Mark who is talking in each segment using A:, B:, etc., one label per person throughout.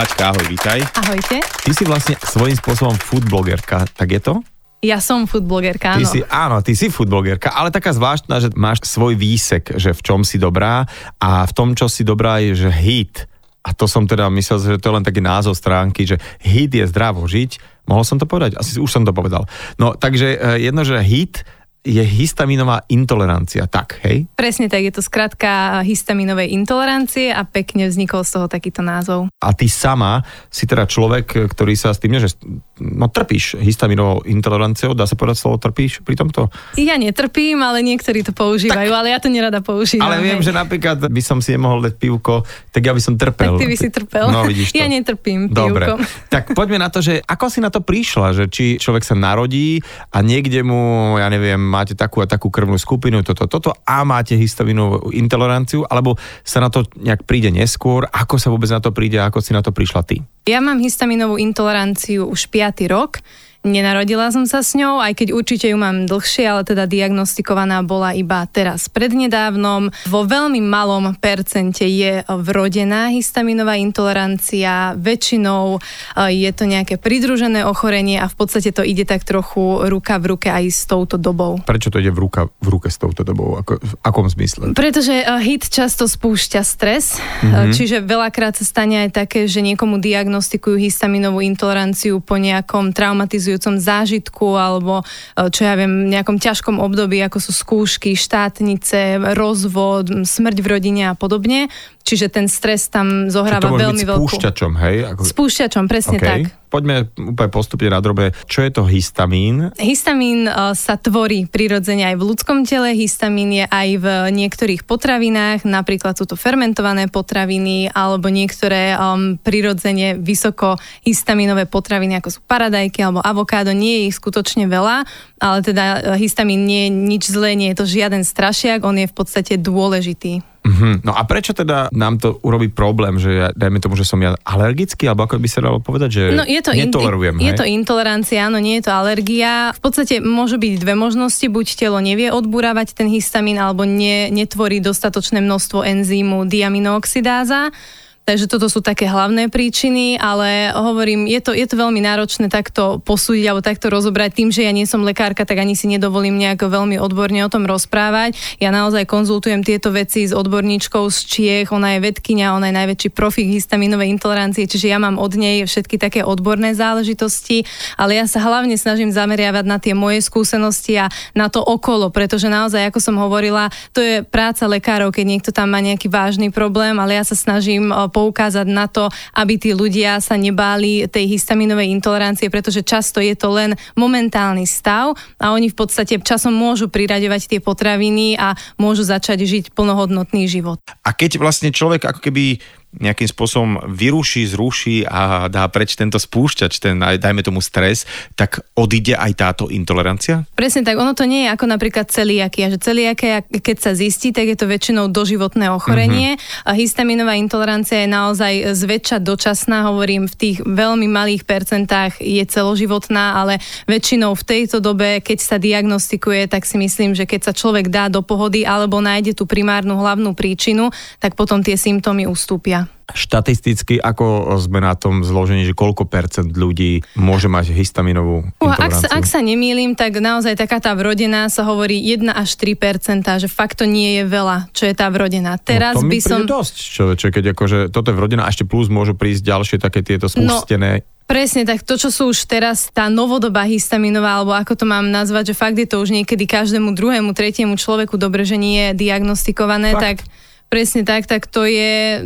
A: Paťka, ahoj, vítaj.
B: Ahojte.
A: Ty si vlastne svojím spôsobom foodblogerka, tak je to?
B: Ja som foodblogerka,
A: Ty
B: áno.
A: si, áno, ty si foodblogerka, ale taká zvláštna, že máš svoj výsek, že v čom si dobrá a v tom, čo si dobrá je, že hit. A to som teda myslel, že to je len taký názov stránky, že hit je zdravo žiť. Mohol som to povedať? Asi už som to povedal. No, takže eh, jedno, že hit je histaminová intolerancia, tak, hej?
B: Presne tak, je to skratka histaminovej intolerancie a pekne vznikol z toho takýto názov.
A: A ty sama si teda človek, ktorý sa s tým, že no, trpíš histaminovou intoleranciou, dá sa povedať slovo trpíš pri tomto?
B: Ja netrpím, ale niektorí to používajú, tak, ale ja to nerada používam.
A: Ale viem,
B: hej.
A: že napríklad by som si nemohol dať pivko, tak ja by som trpel.
B: Tak ty by si trpel.
A: No vidíš to.
B: Ja netrpím
A: Dobre.
B: pivkom.
A: Tak poďme na to, že ako si na to prišla, že či človek sa narodí a niekde mu, ja neviem, máte takú a takú krvnú skupinu, toto, toto a máte histaminovú intoleranciu, alebo sa na to nejak príde neskôr, ako sa vôbec na to príde, ako si na to prišla ty?
B: Ja mám histaminovú intoleranciu už 5. rok. Nenarodila som sa s ňou, aj keď určite ju mám dlhšie, ale teda diagnostikovaná bola iba teraz prednedávnom. Vo veľmi malom percente je vrodená histaminová intolerancia, väčšinou eh, je to nejaké pridružené ochorenie a v podstate to ide tak trochu ruka v ruke aj s touto dobou.
A: Prečo to ide v, ruka, v ruke s touto dobou? Ako, v akom zmysle?
B: Pretože eh, HIT často spúšťa stres,
A: Mhm.
B: mm-hmm. čiže veľakrát sa stane aj také, že niekomu diagnostikujú histaminovú intoleranciu po nejakom traumatizujúcom zážitku alebo eh, čo ja viem, nejakom ťažkom období, ako sú skúšky, štátnice, rozvod, smrť v rodine a podobne. Čiže ten stres tam
A: Čiže
B: zohráva
A: to môže
B: veľmi veľkú...
A: spúšťačom, hej? Ako,
B: Spúšťačom, presne
A: OK.
B: tak.
A: Poďme úplne postupne na drobe. Čo je to histamín?
B: Histamín uh, sa tvorí prirodzene aj v ľudskom tele, histamín je aj v niektorých potravinách, napríklad sú to fermentované potraviny alebo niektoré um, prirodzene vysoko histaminové potraviny, ako sú paradajky alebo avokádo, nie je ich skutočne veľa, ale teda uh, histamín nie je nič zlé, nie je to žiaden strašiak, on je v podstate dôležitý.
A: Mhm. No a prečo teda nám to urobí problém, že ja, dajme tomu, že som ja alergický, alebo ako by sa dalo povedať, že
B: No je to, in-
A: netolerujem,
B: je
A: hej?
B: to intolerancia, áno, nie je to alergia. V podstate môžu byť dve možnosti, buď telo nevie odburávať ten histamín, alebo ne, netvorí dostatočné množstvo enzýmu diaminooxidáza. Takže toto sú také hlavné príčiny, ale hovorím, je to, je to veľmi náročné takto posúdiť alebo takto rozobrať. Tým, že ja nie som lekárka, tak ani si nedovolím nejako veľmi odborne o tom rozprávať. Ja naozaj konzultujem tieto veci s odborníčkou z Čiech, ona je vedkynia, ona je najväčší profik histaminovej intolerancie, čiže ja mám od nej všetky také odborné záležitosti, ale ja sa hlavne snažím zameriavať na tie moje skúsenosti a na to okolo, pretože naozaj, ako som hovorila, to je práca lekárov, keď niekto tam má nejaký vážny problém, ale ja sa snažím poukázať na to, aby tí ľudia sa nebáli tej histaminovej intolerancie, pretože často je to len momentálny stav a oni v podstate časom môžu priraďovať tie potraviny a môžu začať žiť plnohodnotný život.
A: A keď vlastne človek ako keby nejakým spôsobom vyruší, zruší a dá preč tento spúšťač, ten, aj dajme tomu stres, tak odíde aj táto intolerancia?
B: Presne tak, ono to nie je ako napríklad celiakia, že celiakia, keď sa zistí, tak je to väčšinou doživotné ochorenie. Uh-huh. A histaminová intolerancia je naozaj zväčša dočasná, hovorím, v tých veľmi malých percentách je celoživotná, ale väčšinou v tejto dobe, keď sa diagnostikuje, tak si myslím, že keď sa človek dá do pohody alebo nájde tú primárnu hlavnú príčinu, tak potom tie symptómy ustúpia.
A: Štatisticky, ako sme na tom zložení, že koľko percent ľudí môže mať histaminovú
B: Uh, ak,
A: intoleranciu?
B: sa, ak sa nemýlim, tak naozaj taká tá vrodená sa hovorí 1 až 3% že fakt to nie je veľa, čo je tá vrodená. Teraz
A: no, to
B: by som...
A: dosť, človeče, keď akože toto je vrodená ešte plus môžu prísť ďalšie také tieto spustené.
B: Presne tak, to, čo sú už teraz tá novodobá histaminová, alebo ako to mám nazvať, že fakt je to už niekedy každému druhému, tretiemu človeku dobre, že nie je diagnostikované,
A: Fakt?
B: tak presne tak, tak to je,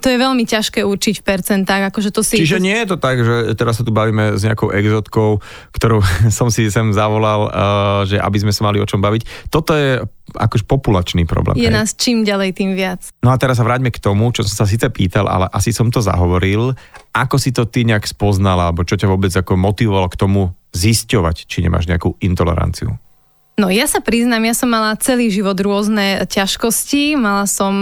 B: to je veľmi ťažké určiť v percentách, akože to si...
A: Čiže nie je to tak, že teraz sa tu bavíme s nejakou exotkou, ktorú som si sem zavolal, uh, že aby sme sa mali o čom baviť. Toto je akož populačný problém.
B: je
A: hej?
B: nás čím ďalej, tým viac.
A: No a teraz sa vráťme k tomu, čo som sa síce pýtal, ale asi som to zahovoril. Ako si to ty nejak spoznala, alebo čo ťa vôbec ako motivovalo k tomu zisťovať, či nemáš nejakú intoleranciu?
B: No ja sa priznám, ja som mala celý život rôzne ťažkosti, mala som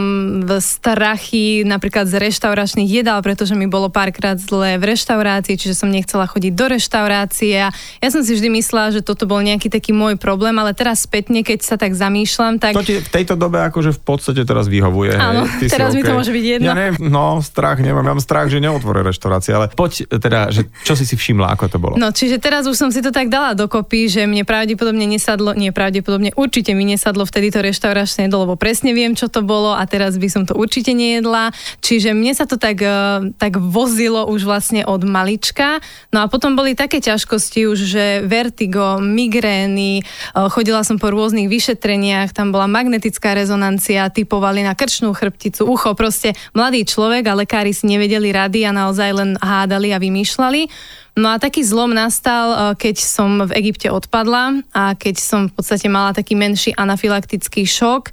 B: strachy napríklad z reštauračných jedál, pretože mi bolo párkrát zle v reštaurácii, čiže som nechcela chodiť do reštaurácie a ja som si vždy myslela, že toto bol nejaký taký môj problém, ale teraz spätne, keď sa tak zamýšľam, tak...
A: To ti v tejto dobe akože v podstate teraz vyhovuje.
B: Áno,
A: Ty
B: teraz mi
A: okay.
B: to môže byť jedno.
A: Ja neviem, no strach nemám, mám strach, že neotvoria reštaurácie, ale poď teda, že čo si si všimla, ako to bolo?
B: No, čiže teraz už som si to tak dala dokopy, že mne pravdepodobne nesadlo, nie pravdepodobne, určite mi nesadlo vtedy to reštauračné jedlo, lebo presne viem, čo to bolo a teraz by som to určite nejedla. Čiže mne sa to tak, eh, tak vozilo už vlastne od malička. No a potom boli také ťažkosti už, že vertigo, migrény, eh, chodila som po rôznych vyšetreniach, tam bola magnetická rezonancia, typovali na krčnú chrbticu, ucho, proste mladý človek a lekári si nevedeli rady a naozaj len hádali a vymýšľali. No a taký zlom nastal, eh, keď som v Egypte odpadla a keď som v podstate mala taký menší anafylaktický šok. Eh,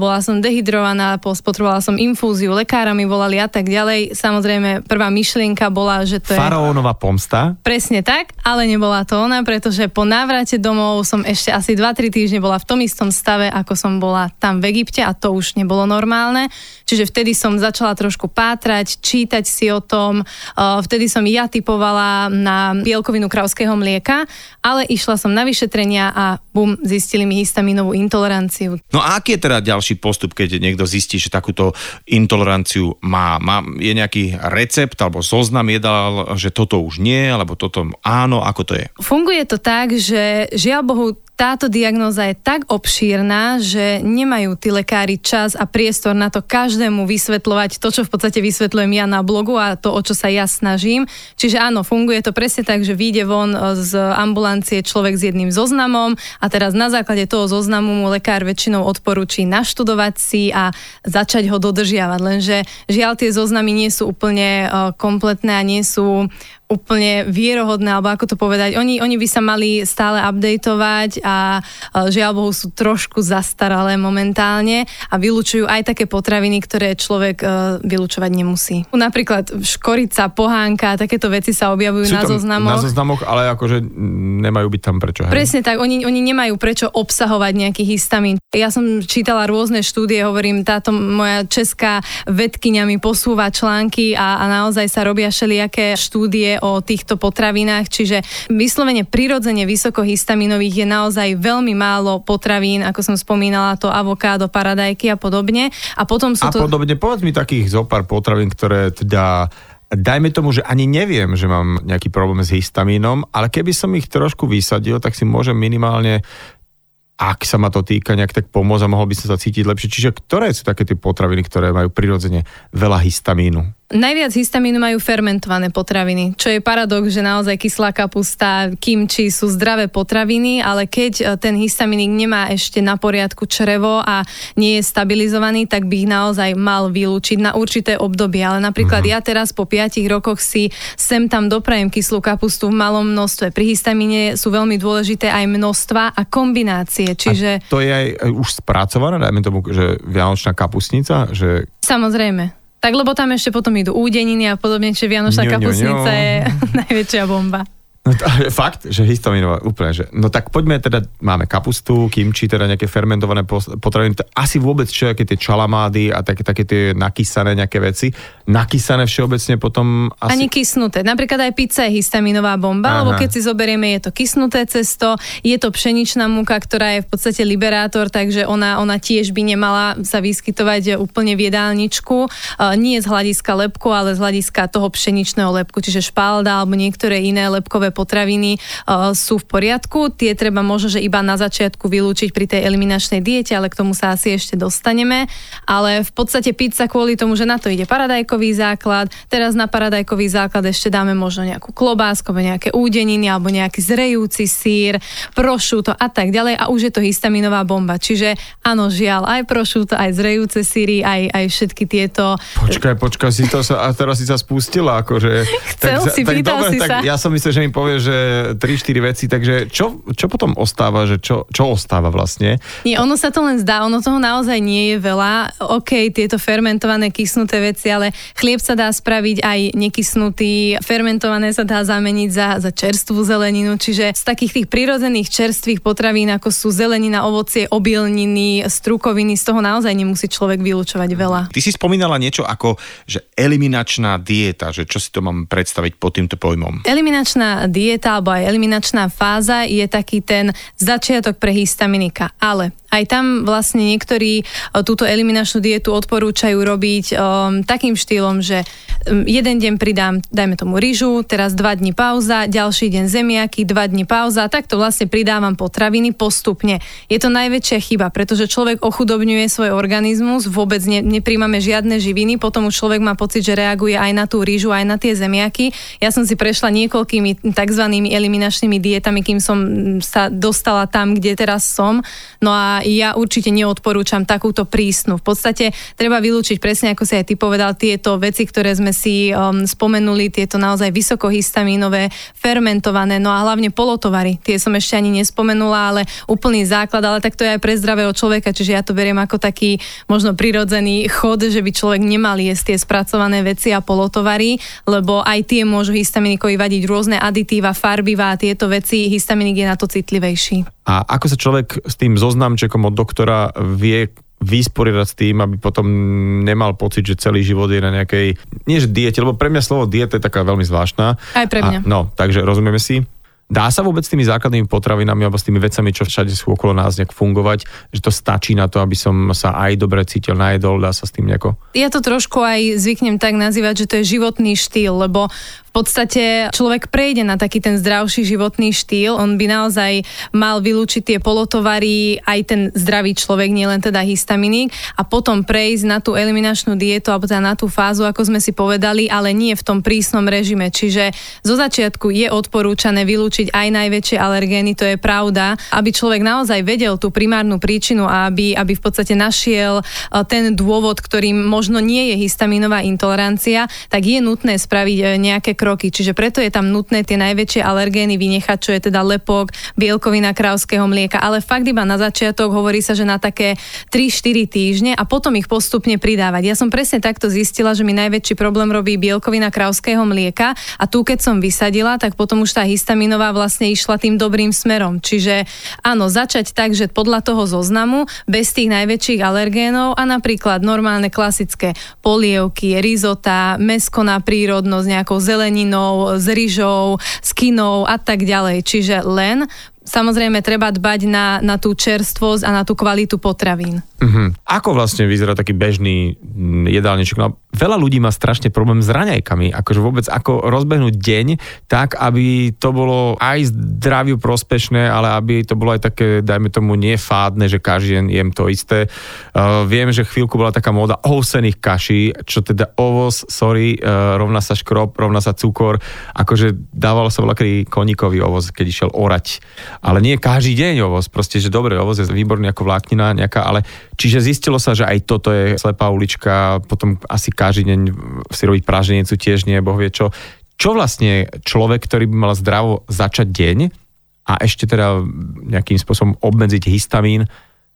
B: bola som dehydrovaná, spotrovala som infúziu, lekára mi volali a tak ďalej. Samozrejme, prvá myšlienka bola, že to je...
A: Faraónova pomsta?
B: Presne tak, ale nebola to ona, pretože po návrate domov som ešte asi 2-3 týždne bola v tom istom stave, ako som bola tam v Egypte a to už nebolo normálne. Čiže vtedy som začala trošku pátrať, čítať si o tom. Eh, vtedy som ja typovala na bielkovinu krauského mlieka, ale išla som na vyšetrenia a bum, zistili mi histaminovú intoleranciu.
C: No a aký je teda ďalší postup, keď niekto zistí, že takúto intoleranciu má? má je nejaký recept alebo zoznam jedal, že toto už nie, alebo toto áno, ako to je?
B: Funguje to tak, že žiaľ Bohu táto diagnóza je tak obšírna, že nemajú tí lekári čas a priestor na to každému vysvetľovať to, čo v podstate vysvetľujem ja na blogu a to, o čo sa ja snažím. Čiže áno, funguje to presne tak, že vyjde von z ambulancie človek s jedným zoznamom a teraz na základe toho zoznamu mu lekár väčšinou odporúči naštudovať si a začať ho dodržiavať. Lenže žiaľ tie zoznamy nie sú úplne kompletné a nie sú úplne vierohodné, alebo ako to povedať, oni, oni by sa mali stále updateovať a žiaľ Bohu sú trošku zastaralé momentálne a vylúčujú aj také potraviny, ktoré človek uh, vylúčovať nemusí. Napríklad škorica, pohánka, takéto veci sa objavujú sú na zoznamoch.
A: Na zoznamoch, ale akože nemajú byť tam prečo. Hej?
B: Presne tak, oni, oni nemajú prečo obsahovať nejaký histamín. Ja som čítala rôzne štúdie, hovorím, táto moja česká vedkynia mi posúva články a, a naozaj sa robia všelijaké štúdie o týchto potravinách, čiže vyslovene prirodzene vysokohistaminových je naozaj veľmi málo potravín, ako som spomínala, to avokádo, paradajky a podobne. A potom sú
A: a
B: to...
A: podobne, povedz mi takých zo pár potravín, ktoré teda dajme tomu, že ani neviem, že mám nejaký problém s histamínom, ale keby som ich trošku vysadil, tak si môžem minimálne ak sa ma to týka, nejak tak pomôcť a mohol by som sa cítiť lepšie. Čiže ktoré sú také tie potraviny, ktoré majú prirodzene veľa histamínu?
B: Najviac histamínu majú fermentované potraviny, čo je paradox, že naozaj kyslá kapusta, kimči sú zdravé potraviny, ale keď e, ten histaminik nemá ešte na poriadku črevo a nie je stabilizovaný, tak by ich naozaj mal vylúčiť na určité obdobie. Ale napríklad uh-huh. ja teraz po 5 rokoch si sem tam doprajem kyslú kapustu v malom množstve. Pri histamíne sú veľmi dôležité aj množstva a kombinácie. Čiže...
A: A to je aj už spracované, dajme tomu, že vianočná kapustnica? Že...
B: Samozrejme. Tak lebo tam ešte potom idú údeniny a podobne, čiže Vianočná kapusnica je najväčšia bomba.
A: No to, fakt, že histaminová, úplne, že... No tak poďme teda, máme kapustu, kimči, teda nejaké fermentované potraviny, asi vôbec čo, aké tie čalamády a také, také tie nakýsané nejaké veci. Nakýsané všeobecne potom asi...
B: Ani kysnuté. Napríklad aj pizza je histaminová bomba, Aha. lebo keď si zoberieme, je to kysnuté cesto, je to pšeničná múka, ktorá je v podstate liberátor, takže ona, ona tiež by nemala sa vyskytovať úplne v jedálničku. Uh, nie z hľadiska lepku, ale z hľadiska toho pšeničného lepku, čiže špalda alebo niektoré iné lepkové potraviny uh, sú v poriadku. Tie treba možno, že iba na začiatku vylúčiť pri tej eliminačnej diete, ale k tomu sa asi ešte dostaneme. Ale v podstate pizza kvôli tomu, že na to ide paradajkový základ. Teraz na paradajkový základ ešte dáme možno nejakú klobásku, nejaké údeniny alebo nejaký zrejúci sír, prošúto a tak ďalej a už je to histaminová bomba. Čiže áno, žiaľ, aj prošúto, aj zrejúce síry, aj, aj všetky tieto...
A: Počkaj, počkaj, si to sa, a teraz si sa spustila, akože...
B: Chcel tak, si, tak, dobre,
A: si
B: tak
A: sa. ja som myslel, že mi povie, že 3-4 veci, takže čo, čo potom ostáva, že čo, čo ostáva vlastne?
B: Nie, ono sa to len zdá, ono toho naozaj nie je veľa. OK, tieto fermentované kysnuté veci, ale chlieb sa dá spraviť aj nekysnutý, fermentované sa dá zameniť za, za čerstvú zeleninu, čiže z takých tých prirodzených čerstvých potravín, ako sú zelenina, ovocie, obilniny, strukoviny, z toho naozaj nemusí človek vylúčovať veľa.
C: Ty si spomínala niečo ako, že eliminačná dieta, že čo si to mám predstaviť pod týmto pojmom?
B: Eliminačná dieta alebo aj eliminačná fáza je taký ten začiatok pre histaminika, ale aj tam vlastne niektorí túto eliminačnú dietu odporúčajú robiť um, takým štýlom, že jeden deň pridám, dajme tomu rýžu, teraz dva dní pauza, ďalší deň zemiaky, dva dní pauza, takto vlastne pridávam potraviny postupne. Je to najväčšia chyba, pretože človek ochudobňuje svoj organizmus, vôbec ne, nepríjmame žiadne živiny, potom už človek má pocit, že reaguje aj na tú rýžu, aj na tie zemiaky. Ja som si prešla niekoľkými tzv. eliminačnými dietami, kým som sa dostala tam, kde teraz som. No a ja určite neodporúčam takúto prísnu. V podstate treba vylúčiť presne, ako si aj ty povedal, tieto veci, ktoré sme si um, spomenuli, tieto naozaj vysokohistamínové, fermentované, no a hlavne polotovary. Tie som ešte ani nespomenula, ale úplný základ, ale tak to je aj pre zdravého človeka, čiže ja to beriem ako taký možno prirodzený chod, že by človek nemal jesť tie spracované veci a polotovary, lebo aj tie môžu histaminikovi vadiť rôzne aditíva, farbivá tieto veci, histaminik je na to citlivejší.
A: A ako sa človek s tým zoznamčekom od doktora vie vysporiadať s tým, aby potom nemal pocit, že celý život je na nejakej, nie že diete, lebo pre mňa slovo dieta je taká veľmi zvláštna.
B: Aj pre mňa.
A: A, no, takže rozumieme si. Dá sa vôbec s tými základnými potravinami alebo s tými vecami, čo všade sú okolo nás nejak fungovať, že to stačí na to, aby som sa aj dobre cítil, najedol, dá sa s tým nejako?
B: Ja to trošku aj zvyknem tak nazývať, že to je životný štýl, lebo v podstate človek prejde na taký ten zdravší životný štýl, on by naozaj mal vylúčiť tie polotovary, aj ten zdravý človek, nielen teda histaminik a potom prejsť na tú eliminačnú dietu alebo teda na tú fázu, ako sme si povedali, ale nie v tom prísnom režime. Čiže zo začiatku je odporúčané vylúčiť aj najväčšie alergény, to je pravda, aby človek naozaj vedel tú primárnu príčinu a aby, aby v podstate našiel e, ten dôvod, ktorým možno nie je histaminová intolerancia, tak je nutné spraviť e, nejaké kroky. Čiže preto je tam nutné tie najväčšie alergény vynechať, čo je teda lepok, bielkovina krávského mlieka. Ale fakt iba na začiatok hovorí sa, že na také 3-4 týždne a potom ich postupne pridávať. Ja som presne takto zistila, že mi najväčší problém robí bielkovina krávského mlieka a tu keď som vysadila, tak potom už tá histaminová vlastne išla tým dobrým smerom. Čiže áno, začať tak, že podľa toho zoznamu, bez tých najväčších alergénov a napríklad normálne klasické polievky, rizota, mesko na prírodnosť, nejakou zeleninou, zeleninou, s rýžou, s kinou a tak ďalej. Čiže len samozrejme treba dbať na, na tú čerstvosť a na tú kvalitu potravín.
A: Uh-huh. Ako vlastne vyzerá taký bežný jedálniček? No, veľa ľudí má strašne problém s raňajkami. Akože vôbec ako rozbehnúť deň tak, aby to bolo aj zdraviu prospešné, ale aby to bolo aj také, dajme tomu, nefádne, že každý deň jem to isté. Uh, viem, že chvíľku bola taká móda ovsených kaší, čo teda ovoz, sorry, uh, rovná sa škrob, rovná sa cukor. Akože dávalo sa veľaký koníkový ovoz, keď išiel orať. Ale nie každý deň ovoz. Proste, že dobre, ovoz je výborný ako vláknina nejaká, ale Čiže zistilo sa, že aj toto je slepá ulička, potom asi každý deň si robiť praženicu tiež nie, boh vie čo. Čo vlastne človek, ktorý by mal zdravo začať deň a ešte teda nejakým spôsobom obmedziť histamín,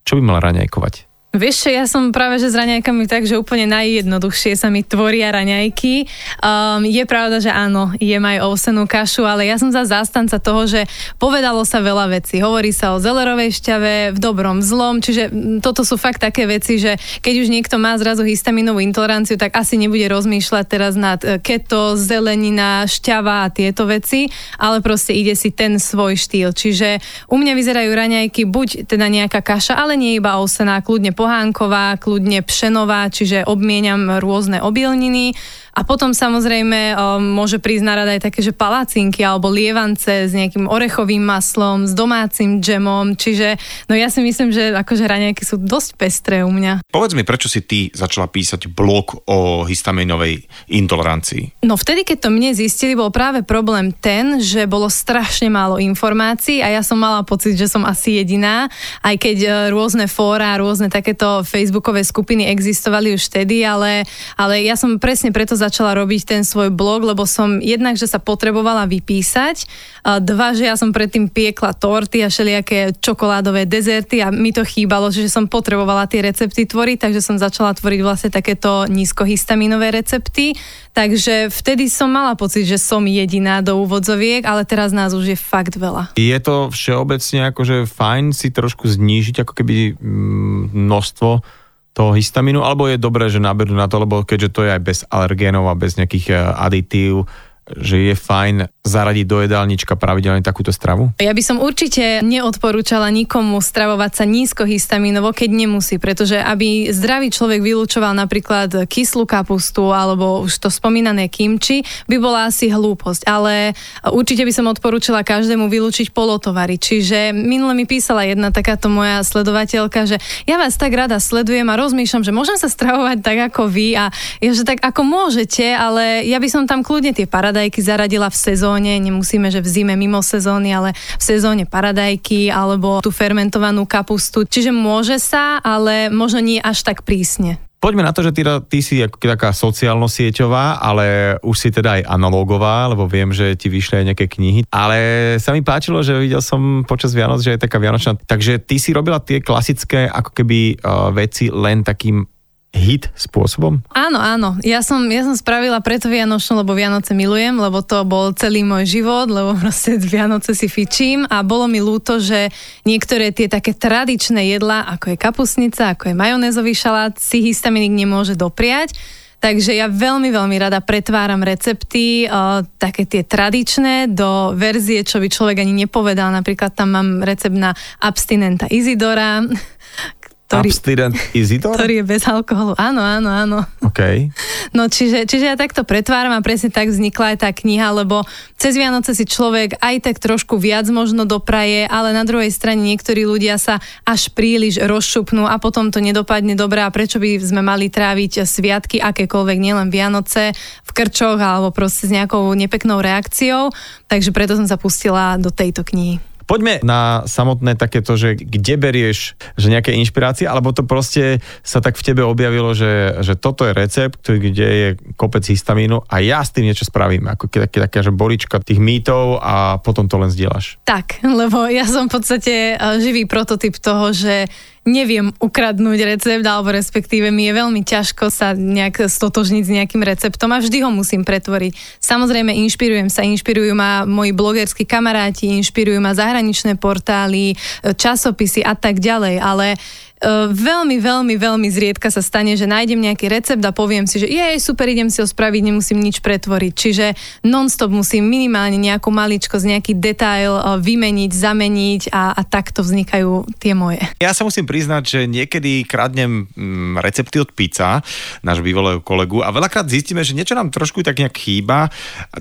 A: čo by mal raňajkovať?
B: Vieš ja som práve že s raňajkami tak, že úplne najjednoduchšie sa mi tvoria raňajky. Um, je pravda, že áno, jem aj ovsenú kašu, ale ja som za zástanca toho, že povedalo sa veľa vecí. Hovorí sa o zelerovej šťave, v dobrom, zlom, čiže toto sú fakt také veci, že keď už niekto má zrazu histaminovú intoleranciu, tak asi nebude rozmýšľať teraz nad e, keto, zelenina, šťava a tieto veci, ale proste ide si ten svoj štýl. Čiže u mňa vyzerajú raňajky buď teda nejaká kaša, ale nie iba ovsená, kľudne pohánková, kľudne pšenová, čiže obmieniam rôzne obilniny a potom samozrejme môže prísť na rada aj také, že palacinky alebo lievance s nejakým orechovým maslom, s domácim džemom, čiže no ja si myslím, že akože raňajky sú dosť pestré u mňa.
C: Povedz mi, prečo si ty začala písať blog o histaminovej intolerancii?
B: No vtedy, keď to mne zistili, bol práve problém ten, že bolo strašne málo informácií a ja som mala pocit, že som asi jediná, aj keď e, rôzne fóra, rôzne takéto facebookové skupiny existovali už vtedy, ale, ale ja som presne preto začala robiť ten svoj blog, lebo som jednak, že sa potrebovala vypísať, dva, že ja som predtým piekla torty a všelijaké čokoládové dezerty a mi to chýbalo, že som potrebovala tie recepty tvoriť, takže som začala tvoriť vlastne takéto nízkohistaminové recepty. Takže vtedy som mala pocit, že som jediná do úvodzoviek, ale teraz nás už je fakt veľa.
A: Je to všeobecne akože fajn si trošku znížiť ako keby mm, množstvo toho histamínu, alebo je dobré, že naberú na to, lebo keďže to je aj bez alergénov a bez nejakých eh, aditív, že je fajn zaradiť do jedálnička pravidelne takúto stravu?
B: Ja by som určite neodporúčala nikomu stravovať sa nízkohistamínovo, keď nemusí, pretože aby zdravý človek vylúčoval napríklad kyslú kapustu alebo už to spomínané kimči, by bola asi hlúposť. Ale určite by som odporúčala každému vylúčiť polotovary. Čiže minule mi písala jedna takáto moja sledovateľka, že ja vás tak rada sledujem a rozmýšľam, že môžem sa stravovať tak ako vy a ja, že tak ako môžete, ale ja by som tam kľudne tie paradajky zaradila v sezóne nemusíme, že v zime mimo sezóny, ale v sezóne paradajky alebo tú fermentovanú kapustu. Čiže môže sa, ale možno nie až tak prísne.
A: Poďme na to, že ty, ty si ako taká sociálno-sieťová, ale už si teda aj analogová, lebo viem, že ti vyšli aj nejaké knihy. Ale sa mi páčilo, že videl som počas Vianoc, že je taká Vianočná. Takže ty si robila tie klasické ako keby uh, veci len takým hit spôsobom?
B: Áno, áno. Ja som, ja som spravila preto Vianočnú, lebo Vianoce milujem, lebo to bol celý môj život, lebo proste Vianoce si fičím a bolo mi ľúto, že niektoré tie také tradičné jedlá, ako je kapusnica, ako je majonézový šalát, si histaminik nemôže dopriať. Takže ja veľmi, veľmi rada pretváram recepty, uh, také tie tradičné, do verzie, čo by človek ani nepovedal. Napríklad tam mám recept na abstinenta Izidora,
A: ktorý, Abstinent Isidor?
B: ktorý je bez alkoholu. Áno, áno, áno.
A: OK.
B: No čiže, čiže ja takto pretváram a presne tak vznikla aj tá kniha, lebo cez Vianoce si človek aj tak trošku viac možno dopraje, ale na druhej strane niektorí ľudia sa až príliš rozšupnú a potom to nedopadne dobre a prečo by sme mali tráviť sviatky akékoľvek, nielen Vianoce, v krčoch alebo proste s nejakou nepeknou reakciou. Takže preto som sa pustila do tejto knihy.
A: Poďme na samotné takéto, že kde berieš že nejaké inšpirácie, alebo to proste sa tak v tebe objavilo, že, že toto je recept, kde je kopec histamínu a ja s tým niečo spravím, ako taká, taká že bolička tých mýtov a potom to len zdieľaš.
B: Tak, lebo ja som v podstate eh, živý prototyp toho, že neviem ukradnúť recept, alebo respektíve mi je veľmi ťažko sa nejak stotožniť s nejakým receptom a vždy ho musím pretvoriť. Samozrejme, inšpirujem sa, inšpirujú ma moji blogerskí kamaráti, inšpirujú ma zahraničné portály, časopisy a tak ďalej, ale veľmi, veľmi, veľmi zriedka sa stane, že nájdem nejaký recept a poviem si, že je super, idem si ho spraviť, nemusím nič pretvoriť. Čiže non-stop musím minimálne nejakú maličkosť, nejaký detail e, vymeniť, zameniť a, a takto vznikajú tie moje.
C: Ja sa musím priznať, že niekedy kradnem mm, recepty od pizza, náš bývalého kolegu a veľakrát zistíme, že niečo nám trošku tak nejak chýba,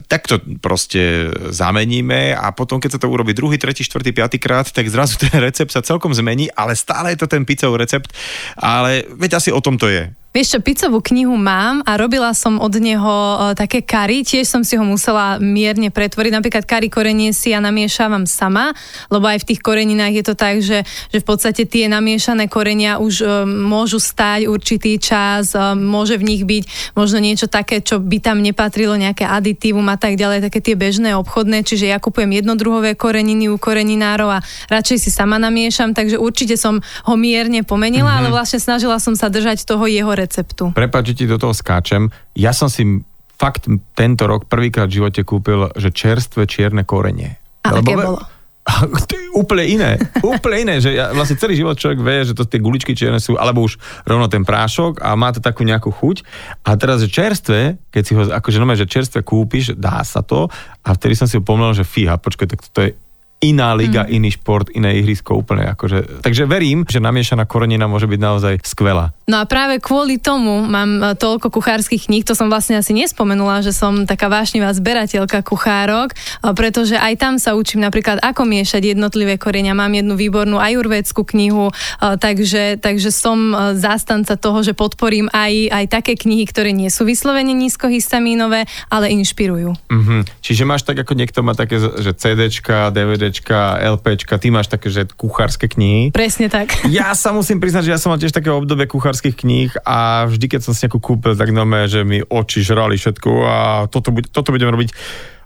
C: tak to proste zameníme a potom, keď sa to urobí druhý, tretí, štvrtý, piatý krát, tak zrazu ten recept sa celkom zmení, ale stále je to ten pizzov recept, ale veď asi o tom to je.
B: Vieš čo, pizzovú knihu mám a robila som od neho uh, také kary, tiež som si ho musela mierne pretvoriť. Napríklad kary korenie si ja namiešavam sama, lebo aj v tých koreninách je to tak, že, že v podstate tie namiešané korenia už uh, môžu stať určitý čas, uh, môže v nich byť možno niečo také, čo by tam nepatrilo, nejaké aditívum a tak ďalej, také tie bežné obchodné, čiže ja kupujem jednodruhové koreniny u koreninárov a radšej si sama namiešam, takže určite som ho mierne pomenila, mm-hmm. ale vlastne snažila som sa držať toho jeho receptu.
A: Prepač, že ti do toho skáčem. Ja som si fakt tento rok prvýkrát v živote kúpil, že čerstvé čierne korenie.
B: A Lebo, aké bolo?
A: to je úplne iné. úplne iné, že ja, vlastne celý život človek vie, že to tie guličky čierne sú, alebo už rovno ten prášok a má to takú nejakú chuť. A teraz, že čerstvé, keď si ho, akože no, že čerstvé kúpiš, dá sa to a vtedy som si pomnul, že fíha, počkaj, tak to je iná liga, mm. iný šport, iné ihrisko úplne. Akože. Takže verím, že namiešaná korenina môže byť naozaj skvelá.
B: No a práve kvôli tomu mám e, toľko kuchárskych kníh, to som vlastne asi nespomenula, že som taká vášnivá zberateľka kuchárok, e, pretože aj tam sa učím napríklad, ako miešať jednotlivé korenia. Mám jednu výbornú ajurvédskú knihu, e, takže, takže som zástanca toho, že podporím aj, aj také knihy, ktoré nie sú vyslovene nízkohistamínové, ale inšpirujú.
A: Mm-hmm. Čiže máš tak, ako niekto má také, že CDčka, DVD CDčka, LPčka, ty máš také, že kuchárske knihy.
B: Presne tak.
A: Ja sa musím priznať, že ja som mal tiež také obdobie kuchárskych kníh a vždy, keď som si nejakú kúpil, tak nome, že mi oči žrali všetko a toto, toto budem robiť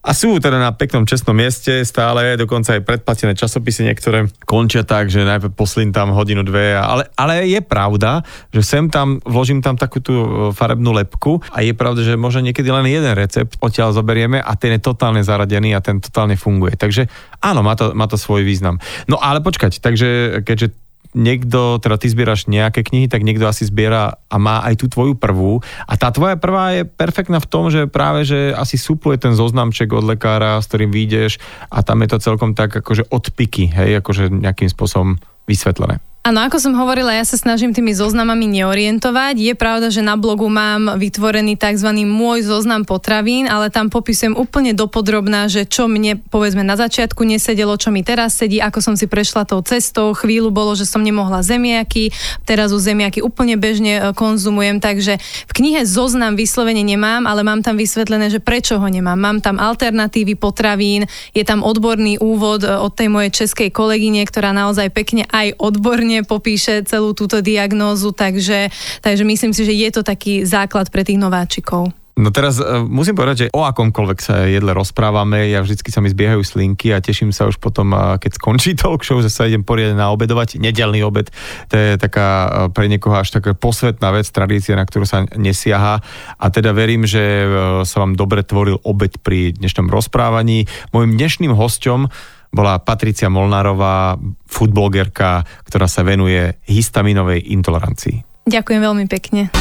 A: a sú teda na peknom čestnom mieste stále, dokonca aj predplatené časopisy niektoré končia tak, že najprv poslím tam hodinu, dve, ale, ale je pravda, že sem tam vložím tam takú tú e, farebnú lepku a je pravda, že možno niekedy len jeden recept odtiaľ zoberieme a ten je totálne zaradený a ten totálne funguje. Takže áno, má to, má to svoj význam. No ale počkať, takže keďže niekto, teda ty zbieraš nejaké knihy, tak niekto asi zbiera a má aj tú tvoju prvú. A tá tvoja prvá je perfektná v tom, že práve, že asi supluje ten zoznamček od lekára, s ktorým vyjdeš a tam je to celkom tak akože odpiky, hej, akože nejakým spôsobom vysvetlené.
B: Áno, ako som hovorila, ja sa snažím tými zoznamami neorientovať. Je pravda, že na blogu mám vytvorený tzv. môj zoznam potravín, ale tam popisujem úplne dopodrobná, že čo mne povedzme na začiatku nesedelo, čo mi teraz sedí, ako som si prešla tou cestou. Chvíľu bolo, že som nemohla zemiaky, teraz už zemiaky úplne bežne e, konzumujem, takže v knihe zoznam vyslovene nemám, ale mám tam vysvetlené, že prečo ho nemám. Mám tam alternatívy potravín, je tam odborný úvod e, od tej mojej českej kolegyne, ktorá naozaj pekne aj odborne popíše celú túto diagnózu, takže, takže myslím si, že je to taký základ pre tých nováčikov.
A: No teraz uh, musím povedať, že o akomkoľvek sa jedle rozprávame, ja vždycky sa mi zbiehajú slinky a teším sa už potom, uh, keď skončí talk show, že sa idem poriadne naobedovať. Nedelný obed, to je taká uh, pre niekoho až taká posvetná vec, tradícia, na ktorú sa nesiaha. A teda verím, že uh, sa vám dobre tvoril obed pri dnešnom rozprávaní. Mojím dnešným hosťom bola Patricia Molnárová, foodblogerka, ktorá sa venuje histaminovej intolerancii.
B: Ďakujem veľmi pekne.